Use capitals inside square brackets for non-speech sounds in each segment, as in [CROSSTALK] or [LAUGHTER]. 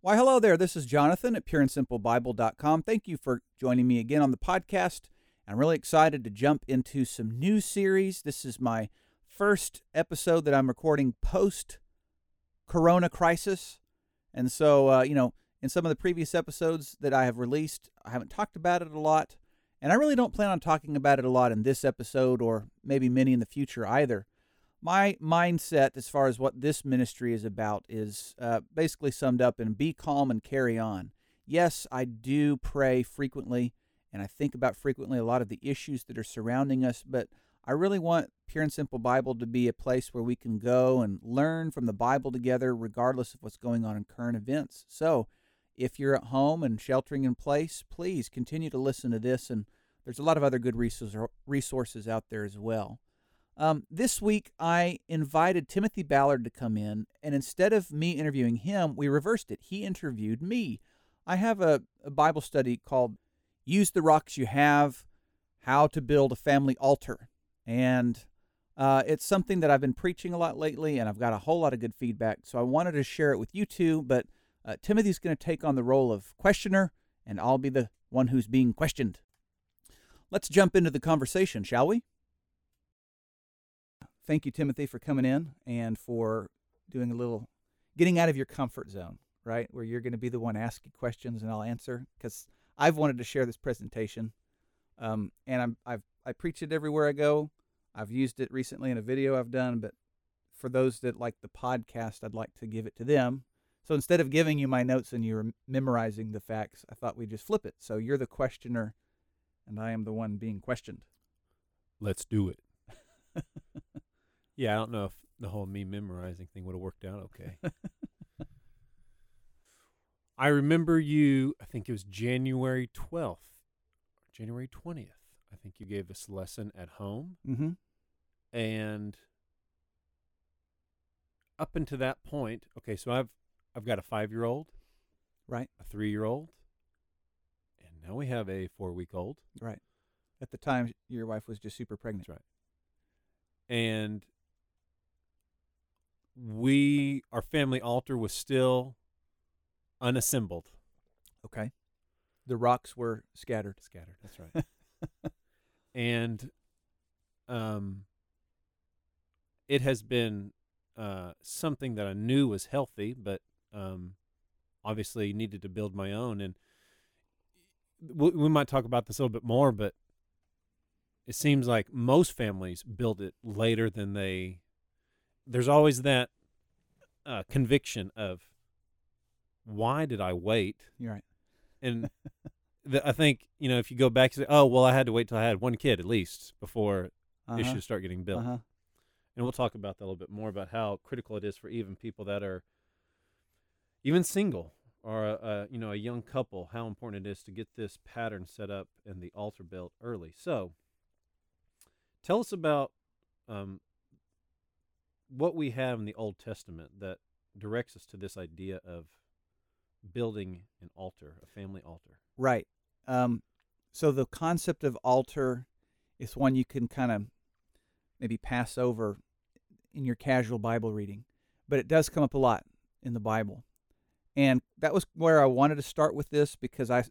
Why, hello there. This is Jonathan at pureandsimplebible.com. Thank you for joining me again on the podcast. I'm really excited to jump into some new series. This is my first episode that I'm recording post Corona crisis. And so, uh, you know, in some of the previous episodes that I have released, I haven't talked about it a lot. And I really don't plan on talking about it a lot in this episode or maybe many in the future either my mindset as far as what this ministry is about is uh, basically summed up in be calm and carry on. Yes, I do pray frequently, and I think about frequently a lot of the issues that are surrounding us, but I really want Pure and Simple Bible to be a place where we can go and learn from the Bible together, regardless of what's going on in current events. So, if you're at home and sheltering in place, please continue to listen to this, and there's a lot of other good resources out there as well. Um, this week, I invited Timothy Ballard to come in, and instead of me interviewing him, we reversed it. He interviewed me. I have a, a Bible study called Use the Rocks You Have How to Build a Family Altar. And uh, it's something that I've been preaching a lot lately, and I've got a whole lot of good feedback. So I wanted to share it with you too. But uh, Timothy's going to take on the role of questioner, and I'll be the one who's being questioned. Let's jump into the conversation, shall we? thank you, Timothy, for coming in and for doing a little getting out of your comfort zone, right? Where you're going to be the one asking questions and I'll answer because I've wanted to share this presentation. Um, and I'm, I've, I preach it everywhere I go. I've used it recently in a video I've done, but for those that like the podcast, I'd like to give it to them. So instead of giving you my notes and you're memorizing the facts, I thought we'd just flip it. So you're the questioner and I am the one being questioned. Let's do it. [LAUGHS] Yeah, I don't know if the whole me memorizing thing would have worked out okay. [LAUGHS] I remember you, I think it was January 12th, January 20th. I think you gave this lesson at home. Mm-hmm. And up until that point, okay, so I've I've got a 5-year-old, right? A 3-year-old, and now we have a 4-week-old. Right. At the time your wife was just super pregnant. That's right. And we our family altar was still unassembled. Okay. The rocks were scattered. Scattered. That's right. [LAUGHS] and um it has been uh something that I knew was healthy, but um obviously needed to build my own and we, we might talk about this a little bit more, but it seems like most families build it later than they there's always that uh, conviction of why did I wait? You're right. And [LAUGHS] the, I think you know if you go back and say, oh well, I had to wait till I had one kid at least before uh-huh. issues start getting built. Uh-huh. And we'll talk about that a little bit more about how critical it is for even people that are even single or a, a, you know a young couple how important it is to get this pattern set up and the altar built early so tell us about um, what we have in the Old Testament that directs us to this idea of building an altar, a family altar. Right. Um, so the concept of altar is one you can kind of maybe pass over in your casual Bible reading, but it does come up a lot in the Bible. And that was where I wanted to start with this because I,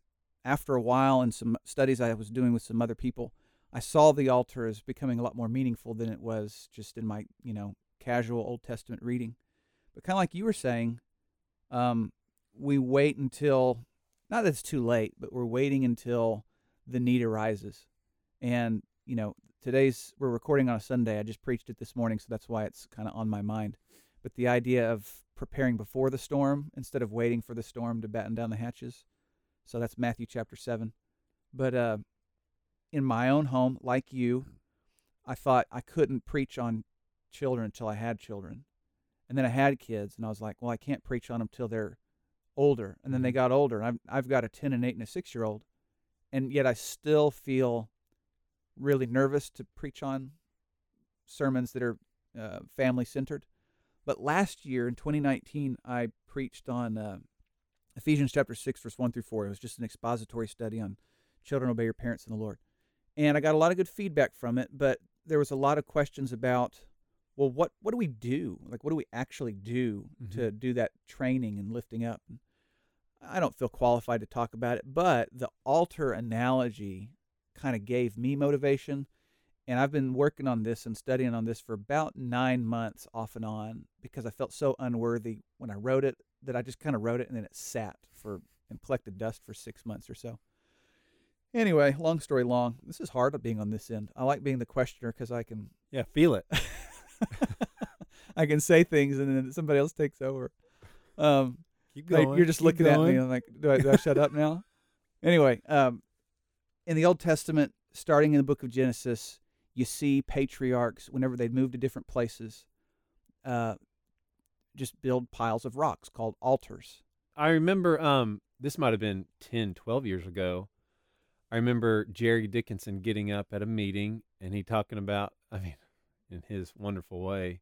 after a while, in some studies I was doing with some other people, I saw the altar as becoming a lot more meaningful than it was just in my, you know, casual Old Testament reading. But kind of like you were saying, um, we wait until, not that it's too late, but we're waiting until the need arises. And, you know, today's, we're recording on a Sunday. I just preached it this morning, so that's why it's kind of on my mind. But the idea of preparing before the storm instead of waiting for the storm to batten down the hatches. So that's Matthew chapter 7. But uh, in my own home, like you, I thought I couldn't preach on children until I had children. And then I had kids, and I was like, well, I can't preach on them till they're older. And then they mm-hmm. got older. I've, I've got a 10 and 8 and a 6 year old. And yet I still feel really nervous to preach on sermons that are uh, family centered. But last year in 2019, I preached on uh, Ephesians chapter 6, verse 1 through 4. It was just an expository study on children obey your parents in the Lord. and I got a lot of good feedback from it. But there was a lot of questions about, well, what what do we do? Like, what do we actually do Mhm. to do that training and lifting up? I don't feel qualified to talk about it, but the altar analogy kind of gave me motivation. And I've been working on this and studying on this for about nine months off and on because I felt so unworthy when I wrote it that I just kind of wrote it and then it sat for and collected dust for six months or so. Anyway, long story long, this is hard being on this end. I like being the questioner because I can Yeah, feel it. [LAUGHS] I can say things and then somebody else takes over. Um, Keep like, going. you're just looking at me going. and like, do I, do I shut up now? [LAUGHS] Anyway, um, in the Old Testament, starting in the book of Genesis, you see patriarchs whenever they move to different places, uh, just build piles of rocks called altars. I remember um this might have been 10, 12 years ago. I remember Jerry Dickinson getting up at a meeting and he talking about, I mean, [LAUGHS] in his wonderful way,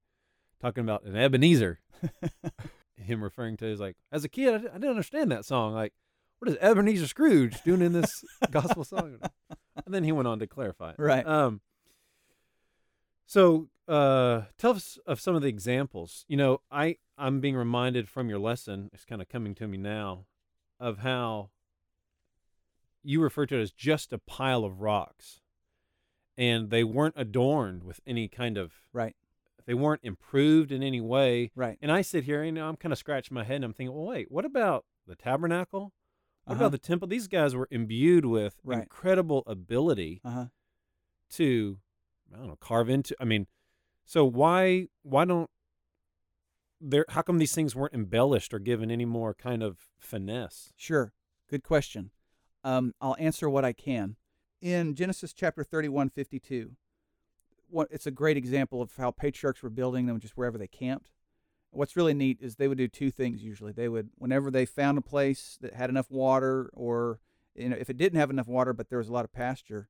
talking about an Ebenezer. [LAUGHS] Him referring to as like, as a kid, I, I didn't understand that song. Like, what is Ebenezer Scrooge doing in this [LAUGHS] gospel song? And then he went on to clarify it. Right. Um. So, uh, tell us of some of the examples. You know, I I'm being reminded from your lesson. It's kind of coming to me now, of how you refer to it as just a pile of rocks, and they weren't adorned with any kind of Right. they weren't improved in any way. Right. And I sit here, and I'm kind of scratching my head and I'm thinking, well, wait, what about the tabernacle? What Uh-huh. about the temple? These guys were imbued with Right. incredible ability Uh huh. to, I don't know, carve into. I mean, so why why don't there? How come these things weren't embellished or given any more kind of finesse? Sure. Good question. Um, I'll answer what I can. In Genesis chapter 31, 52, what, it's a great example of how patriarchs were building them just wherever they camped. What's really neat is they would do two things usually. They would, whenever they found a place that had enough water, or you know, if it didn't have enough water but there was a lot of pasture,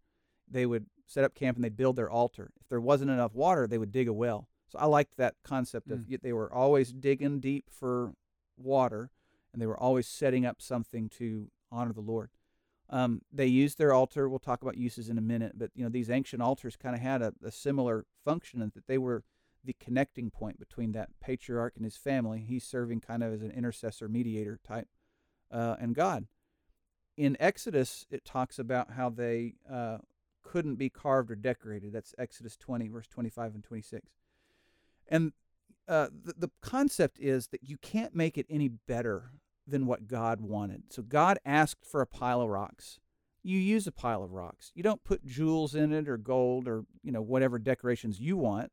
they would set up camp and they'd build their altar. If there wasn't enough water, they would dig a well. So I liked that concept of they were always digging deep for water, and they were always setting up something to honor the Lord. Um, they used their altar. We'll talk about uses in a minute, but you know these ancient altars kind of had a, a similar function in that they were the connecting point between that patriarch and his family. He's serving kind of as an intercessor, mediator type, uh, and God. In Exodus, it talks about how they uh, couldn't be carved or decorated. That's Exodus 20, verse 25 and 26. And uh, the, the concept is that you can't make it any better than what God wanted. So God asked for a pile of rocks. You use a pile of rocks. You don't put jewels in it or gold or you know whatever decorations you want,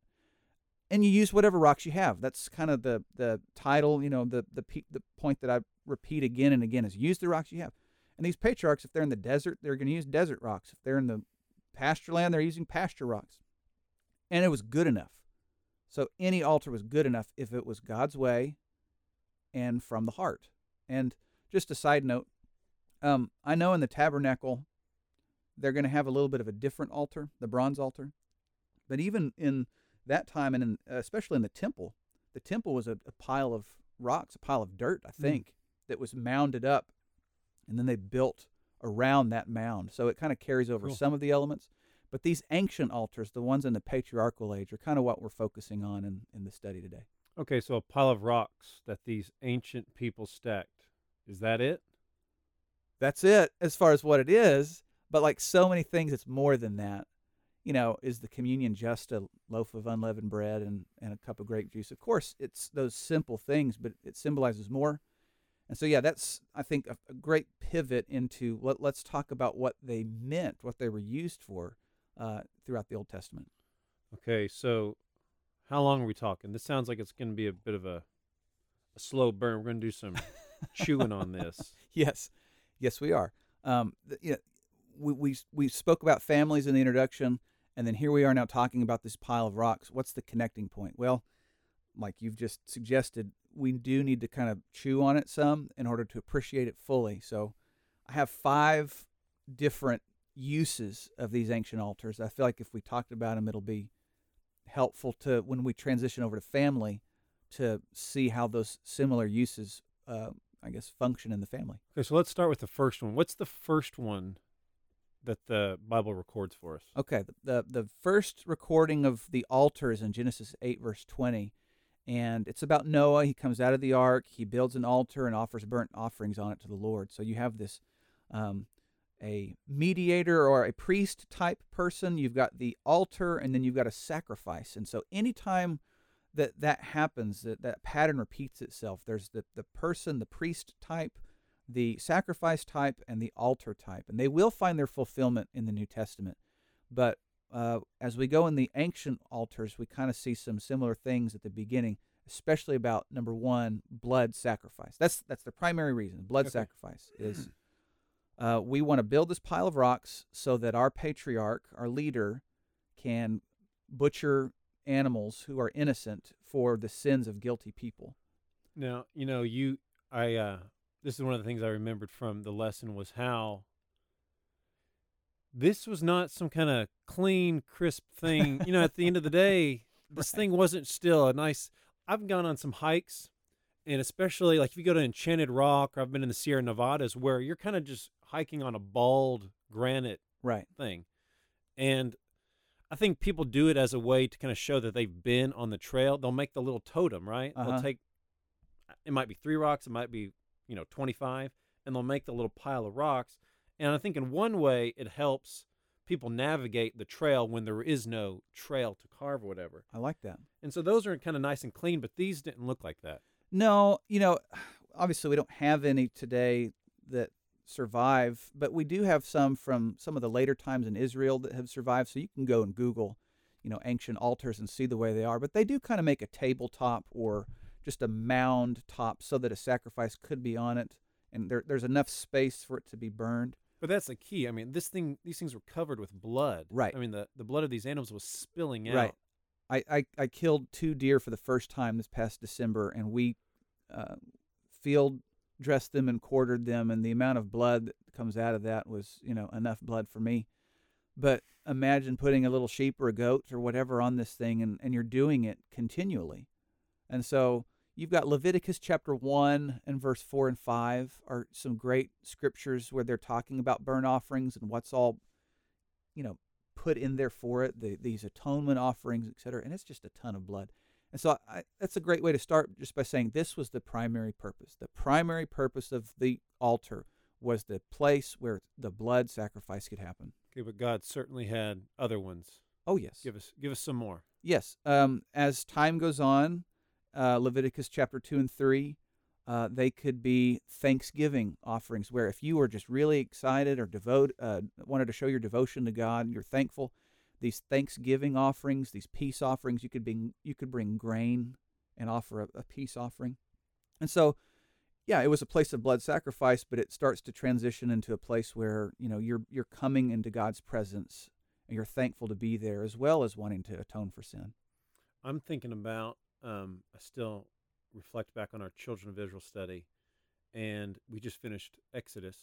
and you use whatever rocks you have. That's kind of the the title. You know the the the point that I repeat again and again is use the rocks you have. And these patriarchs, if they're in the desert, they're going to use desert rocks. If they're in the pasture land, they're using pasture rocks. And it was good enough. So any altar was good enough if it was God's way and from the heart. And just a side note, um, I know in the tabernacle they're going to have a little bit of a different altar, the bronze altar. But even in that time, and in, especially in the temple, the temple was a, a pile of rocks, a pile of dirt, I think, that was mounded up, and then they built around that mound. So it kind of carries over Cool. some of the elements. But these ancient altars, the ones in the patriarchal age, are kind of what we're focusing on in, in the study today. Okay, so a pile of rocks that these ancient people stacked. Is that it? That's it as far as what it is. But like so many things, it's more than that. You know, is the communion just a loaf of unleavened bread and, and a cup of grape juice? Of course, it's those simple things, but it symbolizes more. And so, yeah, that's, I think, a, a great pivot into let, let's talk about what they meant, what they were used for uh, throughout the Old Testament. Okay, so how long are we talking? This sounds like it's going to be a bit of a, a slow burn. We're going to do some [LAUGHS] chewing on this. Yes, yes, we are. Um, th- you know, we, we we spoke about families in the introduction, and then here we are now talking about this pile of rocks. What's the connecting point? Well, like you've just suggested, we do need to kind of chew on it some in order to appreciate it fully. So, I have five different uses of these ancient altars. I feel like if we talked about them, it'll be helpful to when we transition over to family to see how those similar uses, uh, I guess, function in the family. Okay, so let's start with the first one. What's the first one that the Bible records for us. Okay, the, the the first recording of the altar is in Genesis eight verse twenty, and it's about Noah. He comes out of the ark, he builds an altar and offers burnt offerings on it to the Lord. So you have this, um, a mediator or a priest type person. You've got the altar, and then you've got a sacrifice. And so anytime that that happens, that that pattern repeats itself. There's the the person, the priest type, the sacrifice type, and the altar type, and they will find their fulfillment in the New Testament. But uh, as we go in the ancient altars, we kind of see some similar things at the beginning, especially about number one, blood sacrifice. That's that's the primary reason. Blood Okay. sacrifice is uh, we want to build this pile of rocks so that our patriarch, our leader, can butcher animals who are innocent for the sins of guilty people. Now, you know, you I uh this is one of the things I remembered from the lesson was how this was not some kind of clean, crisp thing. you know, at the end of the day, [LAUGHS] this thing wasn't still a nice I've gone on some hikes and especially like if you go to Enchanted Rock or I've been in the Sierra Nevadas where you're kind of just hiking on a bald granite Right. thing. And I think people do it as a way to kind of show that they've been on the trail. They'll make the little totem, right? Uh-huh. They'll take it might be 3 rocks, it might be, you know, 25, and they'll make the little pile of rocks. And I think in one way it helps people navigate the trail when there is no trail to carve or whatever. I like that. And so those are kind of nice and clean, but these didn't look like that. No, you know, [SIGHS] obviously we don't have any today that survive, but we do have some from some of the later times in Israel that have survived. So you can go and Google, you know, ancient altars and see the way they are. But they do kind of make a tabletop or just a mound top so that a sacrifice could be on it, and there, there's enough space for it to be burned. But that's the key. I mean, this thing these things were covered with blood. Right. I mean, the the blood of these animals was spilling out. Right. I, I, I killed two deer for the first time this past December, and we uh, field dressed them and quartered them, and the amount of blood that comes out of that was, you know, enough blood for me. But imagine putting a little sheep or a goat or whatever on this thing, and, and you're doing it continually. And so you've got Leviticus chapter 1 and verse 4 and 5 are some great scriptures where they're talking about burnt offerings and what's all, you know, put in there for it, the, these atonement offerings, etc. And it's just a ton of blood. And so I, that's a great way to start just by saying this was the primary purpose. The primary purpose of the altar was the place where the blood sacrifice could happen. Okay, but God certainly had other ones. Oh, yes. Give us give us some more. Yes. Um, as time goes on, uh, Leviticus chapter 2 and 3, uh, they could be thanksgiving offerings where if you were just really excited or devote, uh, wanted to show your devotion to God, and you're thankful. These thanksgiving offerings, these peace offerings, you could bring you could bring grain and offer a, a peace offering. And so, yeah, it was a place of blood sacrifice, but it starts to transition into a place where you know you're you're coming into God's presence and you're thankful to be there as well as wanting to atone for sin. I'm thinking about um, I still reflect back on our children of Israel study, and we just finished Exodus,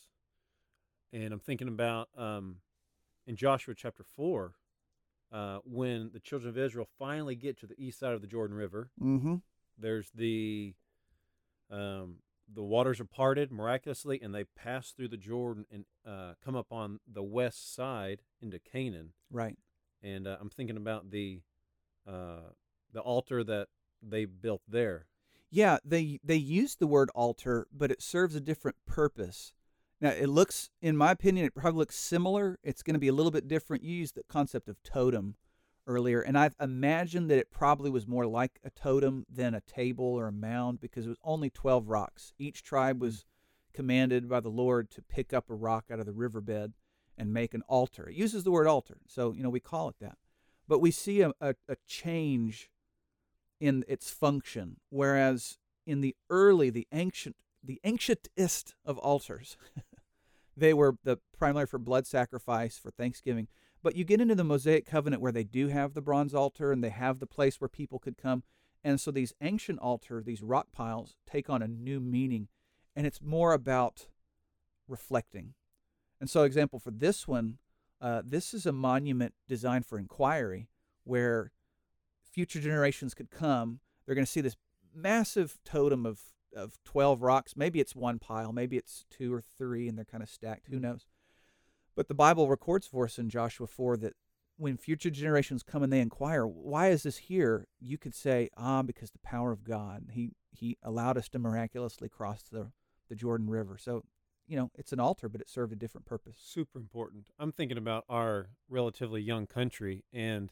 and I'm thinking about um, in Joshua chapter four, uh, when the children of Israel finally get to the east side of the Jordan River. Mm-hmm. There's the um, the waters are parted miraculously, and they pass through the Jordan and uh, come up on the west side into Canaan. Right. And uh, I'm thinking about the uh, the altar that they built there. Yeah, they they use the word altar, but it serves a different purpose. Now, it looks, in my opinion, it probably looks similar. It's going to be a little bit different. You used the concept of totem earlier, and I've imagined that it probably was more like a totem than a table or a mound because it was only 12 rocks. Each tribe hmm. was commanded by the Lord to pick up a rock out of the riverbed and make an altar. It uses the word altar, so, you know, we call it that. But we see a, a, a change in its function, whereas in the early, the ancient, the ancientest of altars, [LAUGHS] they were the primarily for blood sacrifice for Thanksgiving. But you get into the Mosaic covenant where they do have the bronze altar and they have the place where people could come, and so these ancient altars, these rock piles, take on a new meaning, and it's more about reflecting. And so, example for this one, uh, this is a monument designed for inquiry, where future generations could come. They're going to see this massive totem of of 12 rocks. Maybe it's one pile, maybe it's two or three, and they're kind of stacked. Who knows? But the Bible records for us in Joshua 4 that when future generations come and they inquire, why is this here? You could say, ah, because the power of God. He he allowed us to miraculously cross the, the Jordan River. So, you know, it's an altar, but it served a different purpose. Super important. I'm thinking about our relatively young country, and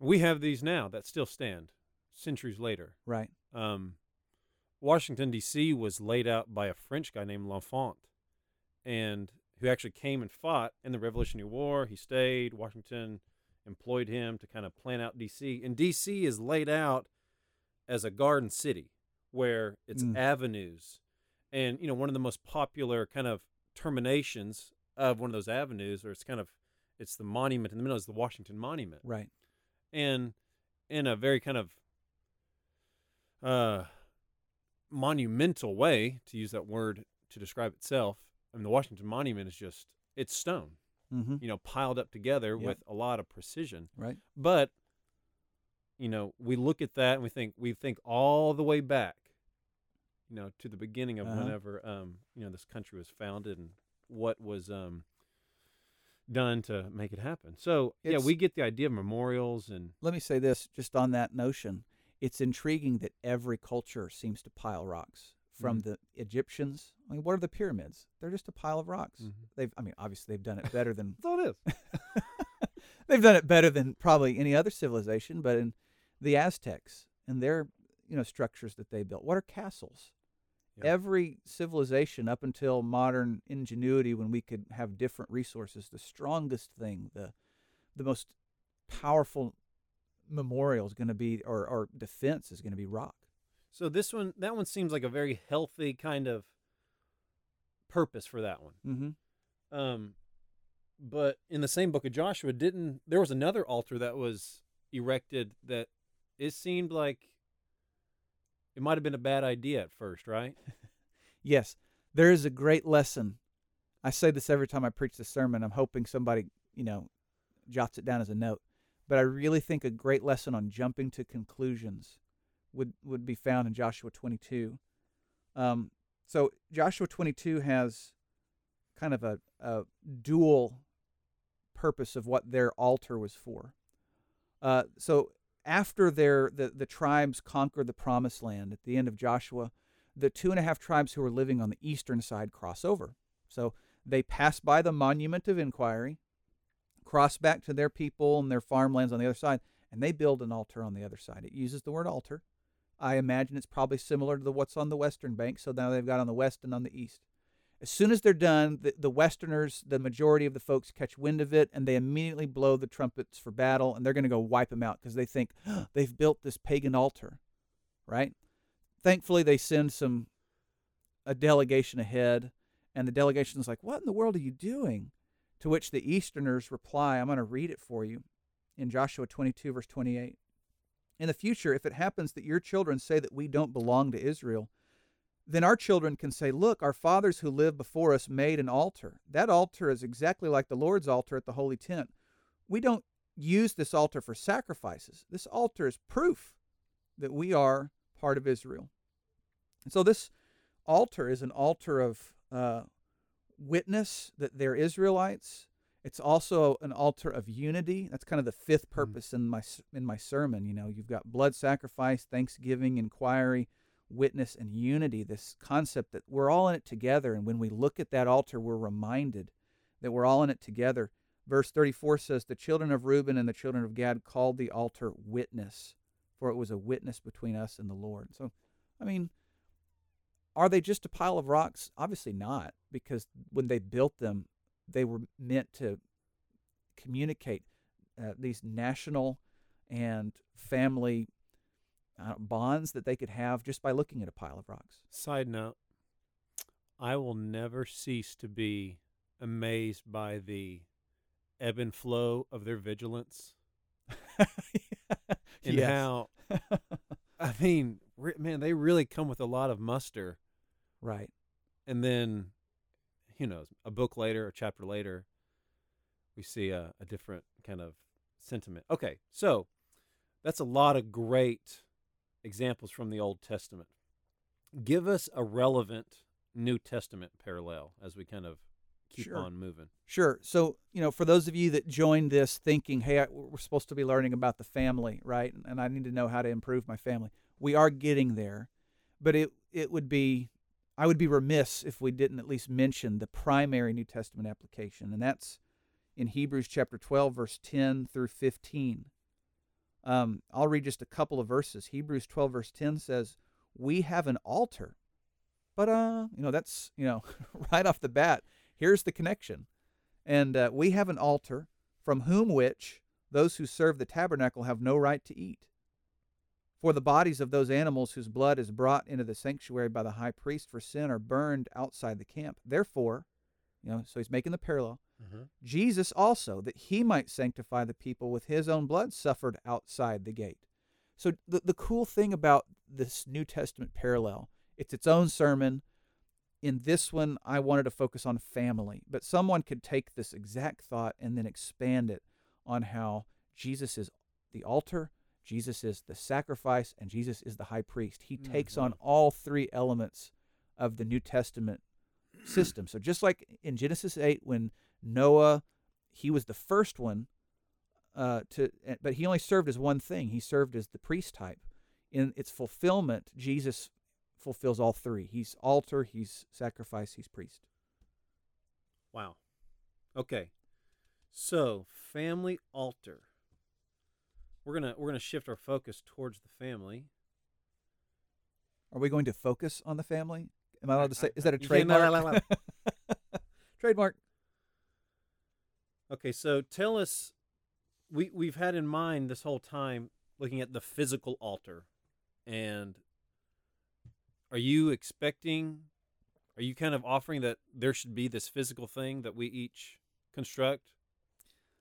we have these now that still stand centuries later. Right. Um, Washington D.C. was laid out by a French guy named L'Enfant, and who actually came and fought in the Revolutionary War. He stayed. Washington employed him to kind of plan out D.C. And D.C. is laid out as a garden city where it's Mm. avenues, and you know one of the most popular kind of terminations of one of those avenues, or it's kind of it's the monument in the middle is the Washington Monument Right. And in a very kind of uh, monumental way, to use that word to describe itself. I mean, the Washington Monument is just it's stone, Mm-hmm. you know, piled up together Yep. with a lot of precision. Right. But you know, we look at that and we think we think all the way back, you know, to the beginning of Uh-huh. whenever um, you know this country was founded and what was um done to make it happen. So yeah, we get the idea of memorials and Let me say this just on that notion. It's intriguing that every culture seems to pile rocks. From Mhm. the Egyptians, I mean, what are the pyramids? They're just a pile of rocks. Mhm. They've, I mean, obviously they've done it better than [LAUGHS] That's all it is. [LAUGHS] they've done it better than probably any other civilization. But in the Aztecs and their, you know, structures that they built, what are castles? Yeah. Every civilization up until modern ingenuity, when we could have different resources, the strongest thing, the the most powerful memorial is going to be, or, or defense is going to be rock. So this one, that one seems like a very healthy kind of purpose for that one. Mm-hmm. Um, but in the same book of Joshua, didn't there was another altar that was erected that it seemed like it might have been a bad idea at first, right? Yes, there is a great lesson. I say this every time I preach the sermon. I'm hoping somebody, you know, jots it down as a note. But I really think a great lesson on jumping to conclusions would, would be found in Joshua 22. Um, so Joshua 22 has kind of a, a dual purpose of what their altar was for. Uh, so after their the, the tribes conquered the promised land at the end of Joshua, the two and a half tribes who were living on the eastern side cross over. So they pass by the monument of inquiry, cross back to their people and their farmlands on the other side, and they build an altar on the other side. It uses the word altar. I imagine it's probably similar to the, what's on the western bank. So now they've got on the west and on the east. As soon as they're done, the, the Westerners, the majority of the folks, catch wind of it and they immediately blow the trumpets for battle and they're going to go wipe them out because they think they've built this pagan altar, right? Thankfully, they send some a delegation ahead, and the delegation is like, "What in the world are you doing?" To which the Easterners reply, "I'm going to read it for you in Joshua 22 verse 28. In the future, if it happens that your children say that we don't belong to Israel, then our children can say, Look, our fathers who lived before us made an altar. That altar is exactly like the Lord's altar at the holy tent. We don't use this altar for sacrifices. This altar is proof that we are part of Israel. And so this altar is an altar of uh, witness that they're Israelites. It's also an altar of unity. That's kind of the fifth purpose in my in my sermon. You know, you've got blood sacrifice, thanksgiving, inquiry, witness, and unity. This concept that we're all in it together, and when we look at that altar, we're reminded that we're all in it together. Verse 34 says, The children of Reuben and the children of Gad called the altar witness, for it was a witness between us and the Lord. So, I mean, are they just a pile of rocks? Obviously not, because when they built them, they were meant to communicate uh, these national and family uh, bonds that they could have just by looking at a pile of rocks. Side note: I will never cease to be amazed by the ebb and flow of their vigilance [LAUGHS] and Yes. how [LAUGHS] I mean, man, they really come with a lot of muster. right. And then, who knows, a book later, a chapter later, we see a, a different kind of sentiment. Okay, so that's a lot of great examples from the Old Testament. Give us a relevant New Testament parallel as we kind of keep Sure. on moving. Sure. So, you know, for those of you that joined this thinking, hey, I, we're supposed to be learning about the family, right? And, and I need to know how to improve my family. We are getting there, but it it would be, I would be remiss if we didn't at least mention the primary New Testament application, and that's in Hebrews chapter 12, verse 10 through 15. Um, I'll read just a couple of verses. Hebrews 12, verse 10 says, We have an altar. But, uh, you know, that's, you know, [LAUGHS] right off the bat, here's the connection. And uh, we have an altar from whom which those who serve the tabernacle have no right to eat. For the bodies of those animals whose blood is brought into the sanctuary by the high priest for sin are burned outside the camp. Therefore, you know, so he's making the parallel. Mm-hmm. Jesus also, that he might sanctify the people with his own blood, suffered outside the gate. So the, the cool thing about this New Testament parallel, it's its own sermon. In this one, I wanted to focus on family, but someone could take this exact thought and then expand it on how Jesus is the altar, Jesus is the sacrifice, and Jesus is the high priest. He takes on mm-hmm. all three elements of the New Testament system. So just like in Genesis 8 when Noah he was the first one uh, to eh, but he only served as one thing. He served as the priest type. In its fulfillment, Jesus fulfills all three. He's altar, he's sacrifice, he's priest. Wow. Okay. So, family altar. We're going to we're going to shift our focus towards the family. Are we going to focus on the family? Am I allowed to say is that a trademark? [LAUGHS] trademark. Okay, so tell us we we've had in mind this whole time looking at the physical altar and are you expecting are you kind of offering that there should be this physical thing that we each construct?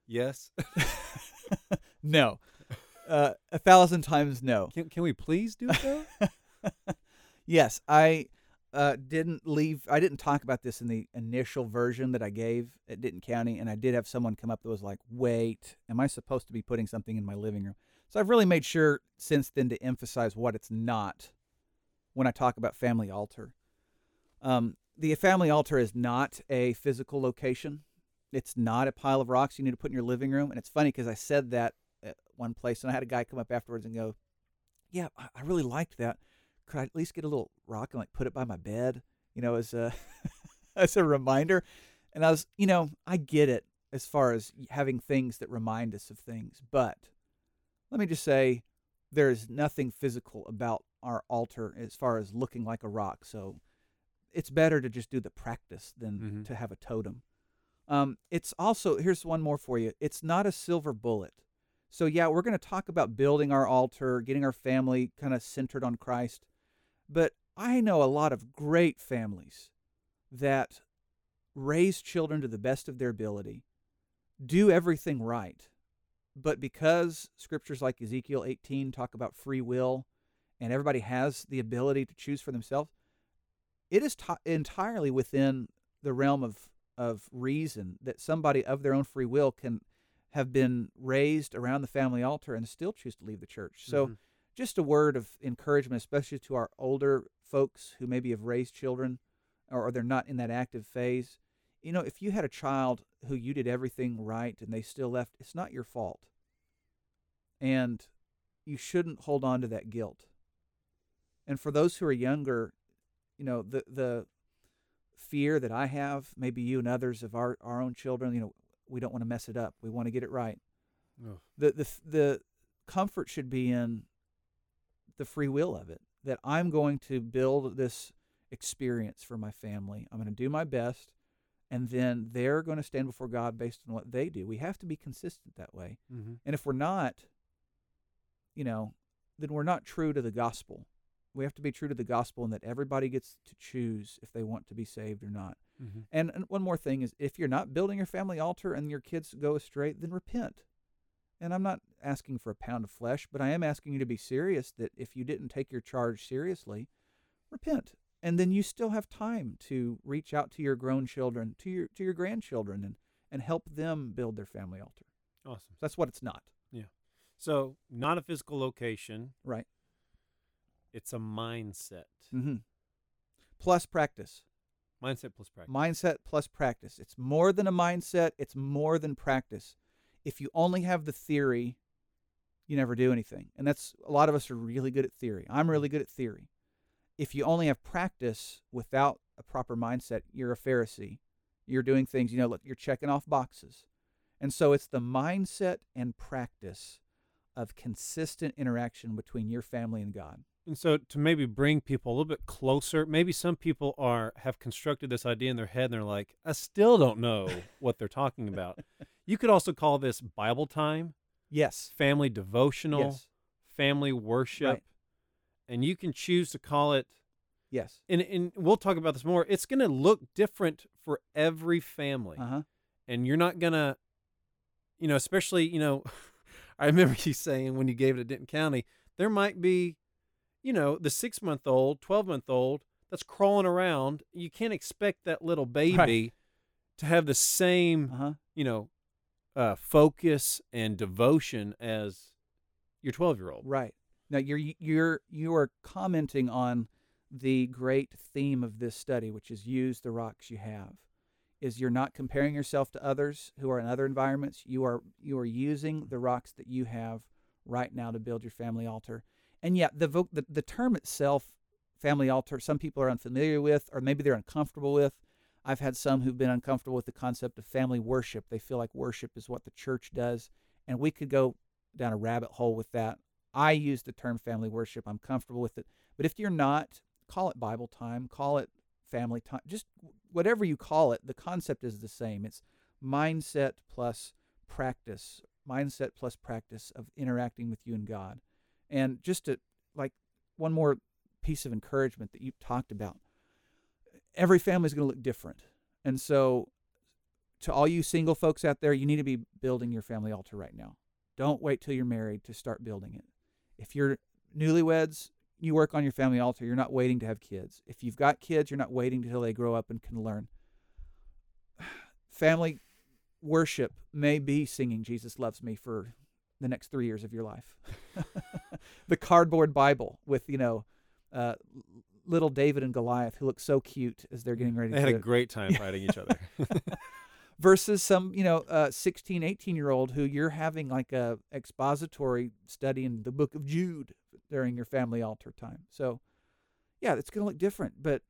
Yes. [LAUGHS] [LAUGHS] no. Uh, a thousand times no. Can can we please do so? [LAUGHS] yes, I uh, didn't leave. I didn't talk about this in the initial version that I gave at Denton County, and I did have someone come up that was like, "Wait, am I supposed to be putting something in my living room?" So I've really made sure since then to emphasize what it's not when I talk about family altar. Um, the family altar is not a physical location. It's not a pile of rocks you need to put in your living room. And it's funny because I said that at one place, and I had a guy come up afterwards and go, "Yeah, I I really liked that. Could I at least get a little rock and like put it by my bed, you know, as a [LAUGHS] as a reminder?" And I was, you know, I get it as far as having things that remind us of things, but let me just say, there is nothing physical about our altar as far as looking like a rock. So it's better to just do the practice than Mhm. to have a totem. Um, it's also here's one more for you. It's not a silver bullet. So yeah, we're going to talk about building our altar, getting our family kind of centered on Christ. But I know a lot of great families that raise children to the best of their ability, do everything right. But because scriptures like Ezekiel 18 talk about free will and everybody has the ability to choose for themselves, it is t- entirely within the realm of of reason that somebody of their own free will can have been raised around the family altar and still choose to leave the church. So, Mhm. Just a word of encouragement, especially to our older folks who maybe have raised children or, they're not in that active phase. You know, if you had a child who you did everything right and they still left, it's not your fault. And you shouldn't hold on to that guilt. And for those who are younger, you know, the the fear that I have, maybe you and others of our, our own children, you know, we don't want to mess it up. We want to get it right. The the the comfort should be in the free will of it. That I'm going to build this experience for my family. I'm going to do my best and then they're going to stand before God based on what they do. We have to be consistent that way. Mm-hmm. And if we're not, you know, then we're not true to the gospel. We have to be true to the gospel and that everybody gets to choose if they want to be saved or not. Mm-hmm. And, and one more thing is if you're not building your family altar and your kids go astray, then repent. And I'm not asking for a pound of flesh, but I am asking you to be serious that if you didn't take your charge seriously, repent. And then you still have time to reach out to your grown children, to your to your grandchildren and and help them build their family altar. Awesome. That's what it's not, Yeah. So, not a physical location, right? it's a mindset. Mm-hmm. Plus practice. Mindset plus practice. Mindset plus practice. It's more than a mindset, it's more than practice. If you only have the theory, you never do anything. And that's a lot of us are really good at theory. I'm really good at theory. If you only have practice without a proper mindset, you're a Pharisee. You're doing things, you know, look, you're checking off boxes. And so it's the mindset and practice of consistent interaction between your family and God. And so to maybe bring people a little bit closer, maybe some people are have constructed this idea in their head and they're like, I still don't know [LAUGHS] what they're talking about. You could also call this Bible time, Yes. family devotional, Yes. family worship. Right. And you can choose to call it Yes. and, and we'll talk about this more. It's going to look different for every family. Uh huh. and you're not gonna you know especially you know [LAUGHS] i remember you saying when you gave it at denton county there might be you know the six month old 12 month old that's crawling around you can't expect that little baby to have the same Uh huh. you know uh, focus and devotion as your 12 year old Right. Now you're you're you are commenting on the great theme of this study, which is use the rocks you have. Is you're not comparing yourself to others who are in other environments. You are you are using the rocks that you have right now to build your family altar. And yet the vo- the, the term itself, family altar, some people are unfamiliar with, or maybe they're uncomfortable with. I've had some who've been uncomfortable with the concept of family worship. They feel like worship is what the church does, and we could go down a rabbit hole with that. I use the term family worship. I'm comfortable with it. But if you're not, call it Bible time, call it family time, just whatever you call it, the concept is the same. It's mindset plus practice, mindset plus practice of interacting with you and God. And just to like one more piece of encouragement that you talked about. Every family is going to look different. And so to all you single folks out there, you need to be building your family altar right now. Don't wait till you're married to start building it. If you're newlyweds, you work on your family altar. You're not waiting to have kids. If you've got kids, you're not waiting until they grow up and can learn. [SIGHS] Family worship may be singing Jesus Loves Me for the next three years of your life. [LAUGHS] the cardboard Bible with, you know, uh, little David and Goliath who look so cute as they're getting ready to go. they had a great time fighting each other. [LAUGHS] Versus some you know uh, 16 18 year old who you're having like a expository study in the book of jude during your family altar time. So yeah it's going to look different but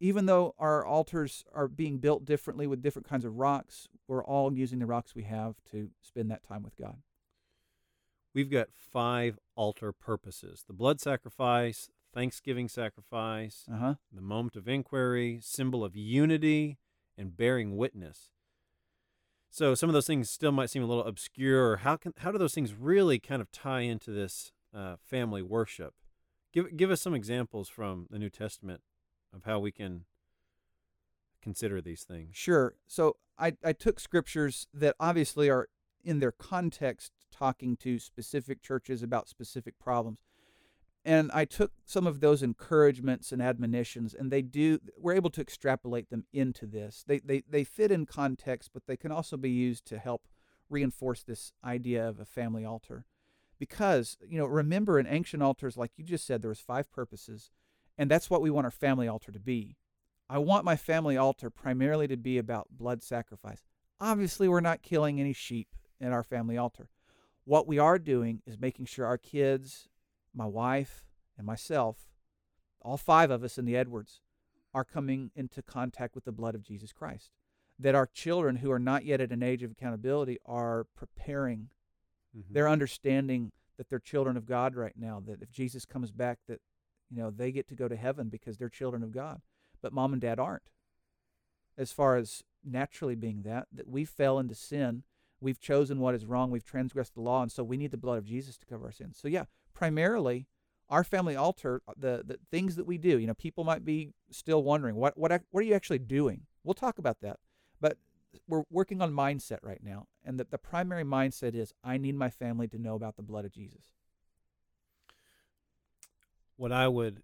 even though our altars are being built differently with different kinds of rocks we're all using the rocks we have to spend that time with god. We've got five altar purposes. The blood sacrifice thanksgiving sacrifice uh-huh the moment of inquiry, symbol of unity, and bearing witness. So some of those things still might seem a little obscure. How can how do those things really kind of tie into this uh, family worship? Give give us some examples from the New Testament of how we can consider these things. Sure. So I, I took scriptures that obviously are in their context talking to specific churches about specific problems. And I took some of those encouragements and admonitions and they do we're able to extrapolate them into this. They they, they fit in context, but they can also be used to help reinforce this idea of a family altar. Because, you know, remember in ancient altars, like you just said, there was five purposes, and that's what we want our family altar to be. I want my family altar primarily to be about blood sacrifice. Obviously, we're not killing any sheep in our family altar. What we are doing is making sure our kids, my wife, and myself, all five of us in the Edwards, are coming into contact with the blood of Jesus Christ. That our children who are not yet at an age of accountability are preparing. Mhm. They're understanding that they're children of God right now, that if Jesus comes back, that you know they get to go to heaven because they're children of God but mom and dad aren't. As far as naturally being that, that we fell into sin, we've chosen what is wrong, we've transgressed the law, and so we need the blood of Jesus to cover our sins. So yeah, primarily our family altar, uh, the the things that we do. You know, people might be still wondering what what what are you actually doing. We'll talk about that, but we're working on mindset right now, and the, the primary mindset is I need my family to know about the blood of Jesus. What I would,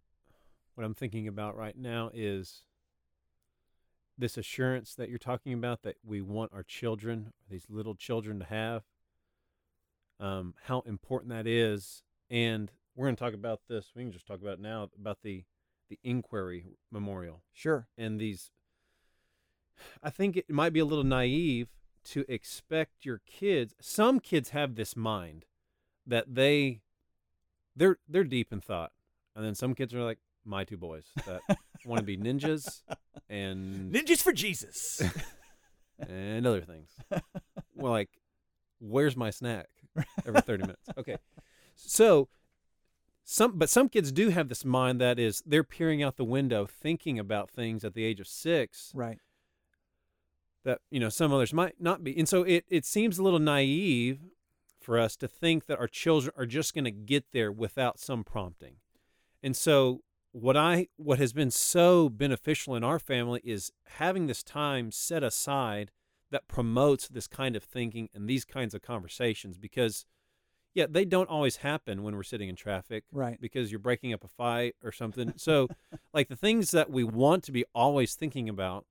what I'm thinking about right now is this assurance that you're talking about that we want our children, these little children, to have. Um, how important that is, and we're going to talk about this. We can just talk about it now about the the Inquiry Memorial Sure. and these. I think it might be a little naive to expect your kids. Some kids have this mind that they, they're they're deep in thought, and then some kids are like my two boys that want to be ninjas and [LAUGHS] Ninjas for Jesus. [LAUGHS] and other things. well, like, where's my snack? Every thirty minutes. Okay, so some, but some kids do have this mind that is they're peering out the window, thinking about things at the age of six right. that you know some others might not be, and so it it seems a little naive for us to think that our children are just going to get there without some prompting, and so what I what has been so beneficial in our family is having this time set aside that promotes this kind of thinking and these kinds of conversations because yeah they don't always happen when we're sitting in traffic Right. because you're breaking up a fight or something [LAUGHS] so like the things that we want to be always thinking about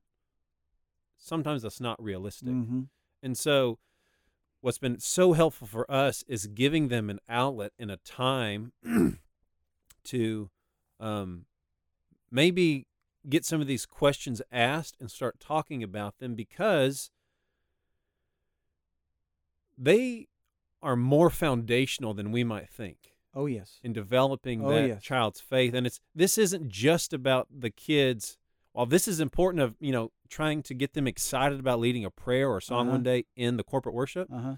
sometimes that's not realistic Mm-hmm. and so what's been so helpful for us is giving them an outlet and a time [CLEARS THROAT] to um, maybe get some of these questions asked and start talking about them because they are more foundational than we might think Oh yes. in developing Oh, that yes. child's faith and it's this isn't just about the kids while this is important of you know trying to get them excited about leading a prayer or a song Uh-huh. one day in the corporate worship Uh huh.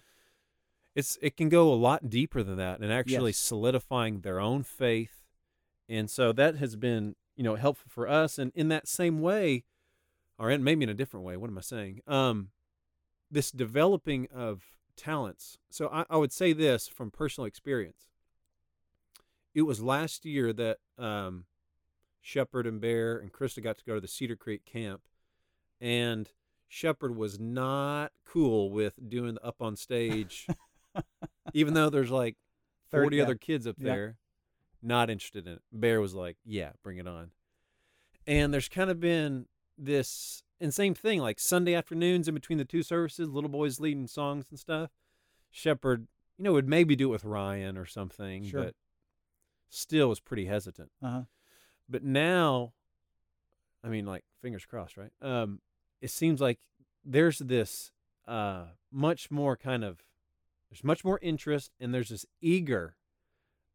it's it can go a lot deeper than that and actually Yes. solidifying their own faith and so that has been you know helpful for us and in that same way or in, maybe in a different way what am i saying um this developing of talents so i, I would say this from personal experience it was last year that um Shepard and Bear and Krista got to go to the Cedar Creek camp, and Shepard was not cool with doing the up on stage, even though there's like [LAUGHS] Third- 40 yeah. other kids up Yeah. there. Not interested in it. Bear was like, "Yeah, bring it on." And there's kind of been this, and same thing, like Sunday afternoons in between the two services, little boys leading songs and stuff. Shepard, you know, would maybe do it with Ryan or something, Sure. but still was pretty hesitant. Uh huh. But now, I mean, like fingers crossed, right? Um, it seems like there's this uh, much more kind of there's much more interest, and there's this eager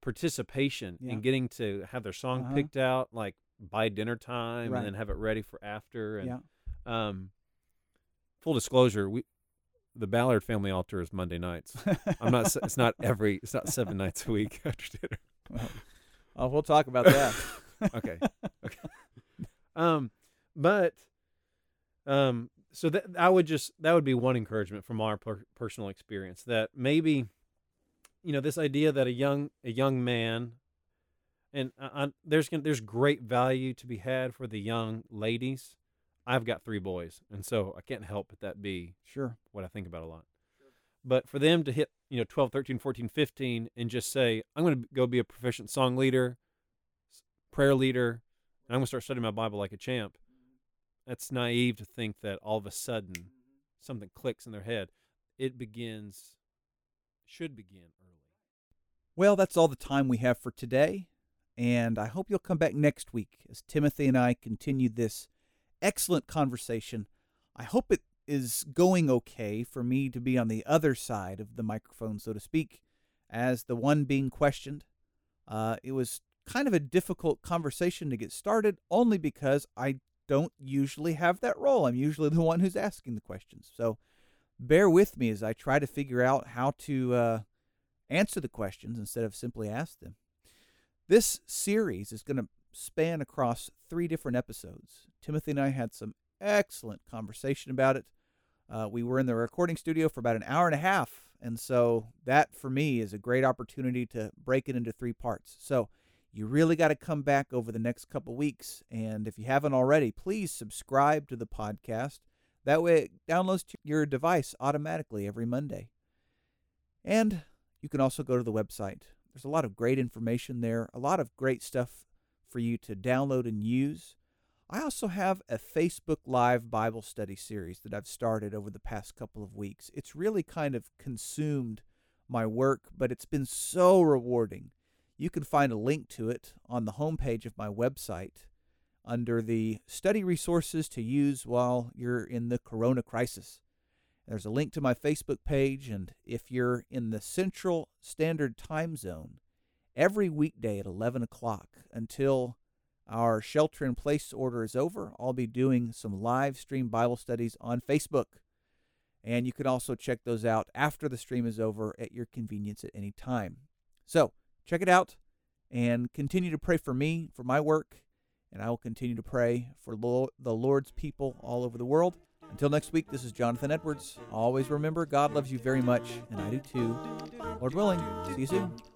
participation Yeah. in getting to have their song Uh-huh. picked out, like by dinner time, Right. and then have it ready for after. And Yeah. Um, full disclosure, we the Ballard family altar is Monday nights. I'm not. It's not [LAUGHS] every. It's not seven nights a week after dinner. Well, oh, we'll talk about that. [LAUGHS] okay. Okay. Um, but um, so that I would just that would be one encouragement from our per- personal experience that maybe, you know, this idea that a young a young man, and I, I, there's there's great value to be had for the young ladies. I've got three boys, and so I can't help but that be sure. what I think about a lot. But for them to hit, you know, 12, 13, 14, 15 and just say, I'm going to go be a proficient song leader, prayer leader, and I'm going to start studying my Bible like a champ. Mm-hmm. That's naive to think that all of a sudden mm-hmm. something clicks in their head. It begins, should begin early. Well, that's all the time we have for today. And I hope you'll come back next week as Timothy and I continue this excellent conversation. I hope it is going okay for me to be on the other side of the microphone, so to speak, as the one being questioned. Uh, it was kind of a difficult conversation to get started, only because I don't usually have that role. I'm usually the one who's asking the questions. So bear with me as I try to figure out how to. Uh, answer the questions instead of simply ask them. This series is going to span across three different episodes. Timothy and I had some excellent conversation about it. Uh, we were in the recording studio for about an hour and a half, and so that for me is a great opportunity to break it into three parts. So you really got to come back over the next couple weeks, and if you haven't already, please subscribe to the podcast. That way, it downloads to your device automatically every Monday. And you can also go to the website. There's a lot of great information there, a lot of great stuff for you to download and use. I also have a Facebook Live Bible study series that I've started over the past couple of weeks. It's really kind of consumed my work, but it's been so rewarding. You can find a link to it on the homepage of my website. under the study resources to use while you're in the corona crisis. There's a link to my Facebook page, and if you're in the Central Standard Time Zone, every weekday at 11 o'clock until our shelter in place order is over, I'll be doing some live stream Bible studies on Facebook. And you can also check those out after the stream is over at your convenience at any time. So check it out and continue to pray for me, for my work, and I will continue to pray for the Lord's people all over the world. Until next week, this is Jonathan Edwards. Always remember, God loves you very much, and I do too. Lord willing, see you soon.